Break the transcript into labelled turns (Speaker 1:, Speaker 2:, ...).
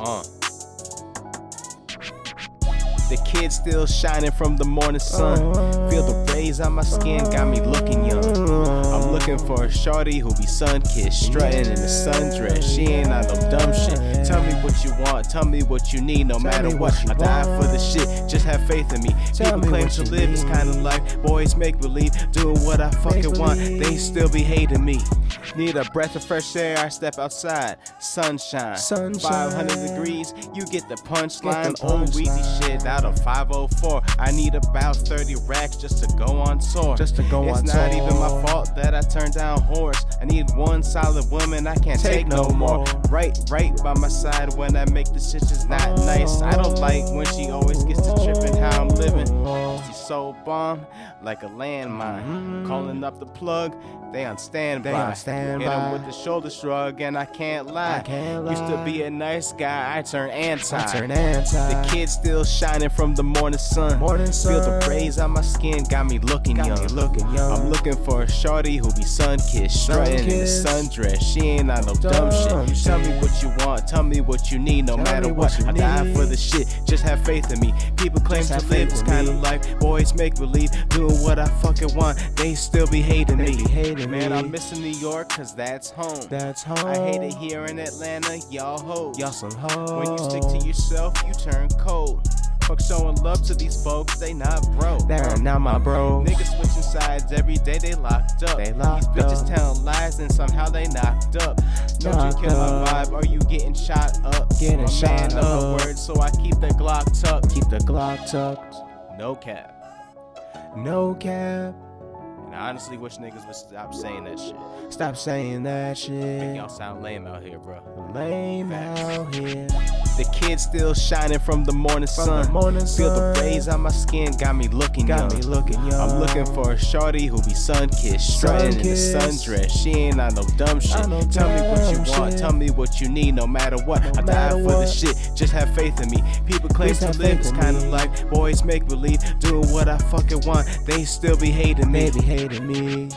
Speaker 1: Uh. The kid still shining from the morning sun. Feel the rays on my skin, got me looking young. I'm looking for a shorty who be sun kissed, strutting in the sundress. She ain't on no dumb shit. Tell me what you want, tell me what you need, no matter what.
Speaker 2: what you
Speaker 1: I die for the shit, just have faith in me.
Speaker 2: Tell
Speaker 1: People claim to
Speaker 2: you
Speaker 1: live this kind of life, boys make believe, doing what I fucking want. They still be hating me. Need a breath of fresh air, I step outside. Sunshine,
Speaker 2: Sunshine.
Speaker 1: 500 degrees, you get the punchline.
Speaker 2: The
Speaker 1: Old Weezy shit out of 504. I need about 30 racks just to go on tour.
Speaker 2: Just to go
Speaker 1: it's
Speaker 2: on
Speaker 1: not even my fault that I turned down horse. I need one solid woman, I can't take,
Speaker 2: Take
Speaker 1: no
Speaker 2: no
Speaker 1: more.
Speaker 2: more.
Speaker 1: Right, right by my side when I make decisions not nice. I don't like when she always gets to tripping how I'm living. So bomb, like a landmine. Calling up the plug, they on standby.
Speaker 2: Mm-hmm. They on
Speaker 1: Hit
Speaker 2: standby.
Speaker 1: 'em with the shoulder shrug, and I can't lie.
Speaker 2: I can't
Speaker 1: Used to be a nice guy, I turn anti.
Speaker 2: I turn anti.
Speaker 1: The kid still shining from the morning sun.
Speaker 2: Morning
Speaker 1: Feel the rays on my skin, got me looking
Speaker 2: Got me
Speaker 1: young.
Speaker 2: looking young.
Speaker 1: I'm looking for a shorty who be sun kissed, strutting in the sundress. She ain't on no dumb,
Speaker 2: Dumb
Speaker 1: shit. Tell me what you want, tell me what you need, no
Speaker 2: Tell
Speaker 1: matter what.
Speaker 2: what you
Speaker 1: I die for the shit, just have faith in me. People claim
Speaker 2: Just
Speaker 1: to live this
Speaker 2: in
Speaker 1: kind of
Speaker 2: me.
Speaker 1: life, boys make believe, doing what I fucking want. They still be hating me.
Speaker 2: be hating
Speaker 1: Man,
Speaker 2: me.
Speaker 1: I'm missing New York, cause that's home.
Speaker 2: That's home.
Speaker 1: I hate it here in Atlanta, y'all hoes.
Speaker 2: Y'all some hoes.
Speaker 1: When you stick to yourself, you turn cold. Fuck showing love to these folks, they not bro.
Speaker 2: They're not my bros.
Speaker 1: Niggas switching sides every day, they locked up.
Speaker 2: They locked
Speaker 1: these bitches
Speaker 2: up.
Speaker 1: telling lies and somehow they knocked up. Don't
Speaker 2: Knocked
Speaker 1: you kill my vibe or you getting shot up.
Speaker 2: Getting
Speaker 1: a
Speaker 2: shot
Speaker 1: man my
Speaker 2: up.
Speaker 1: word, so I keep the Glock tucked.
Speaker 2: Keep the Glock tucked.
Speaker 1: No cap.
Speaker 2: No cap.
Speaker 1: And I honestly wish niggas would stop saying that shit.
Speaker 2: Stop saying that shit.
Speaker 1: Make y'all sound lame out here, bro.
Speaker 2: Lame out here.
Speaker 1: The kid still shining from the morning
Speaker 2: From
Speaker 1: sun.
Speaker 2: the morning
Speaker 1: Feel the rays on my skin, got me looking
Speaker 2: Got
Speaker 1: young.
Speaker 2: me looking young.
Speaker 1: I'm looking for a shorty who be sun kissed, strutting in the sundress. She ain't on no dumb shit.
Speaker 2: No
Speaker 1: tell me what you
Speaker 2: dumb
Speaker 1: want, tell me what you need, no matter what.
Speaker 2: No
Speaker 1: I die for the shit, just have faith in me. People claim
Speaker 2: Please
Speaker 1: to live this kind of life, boys make believe, doing what I fucking want. They still be hating me.
Speaker 2: They be hating me.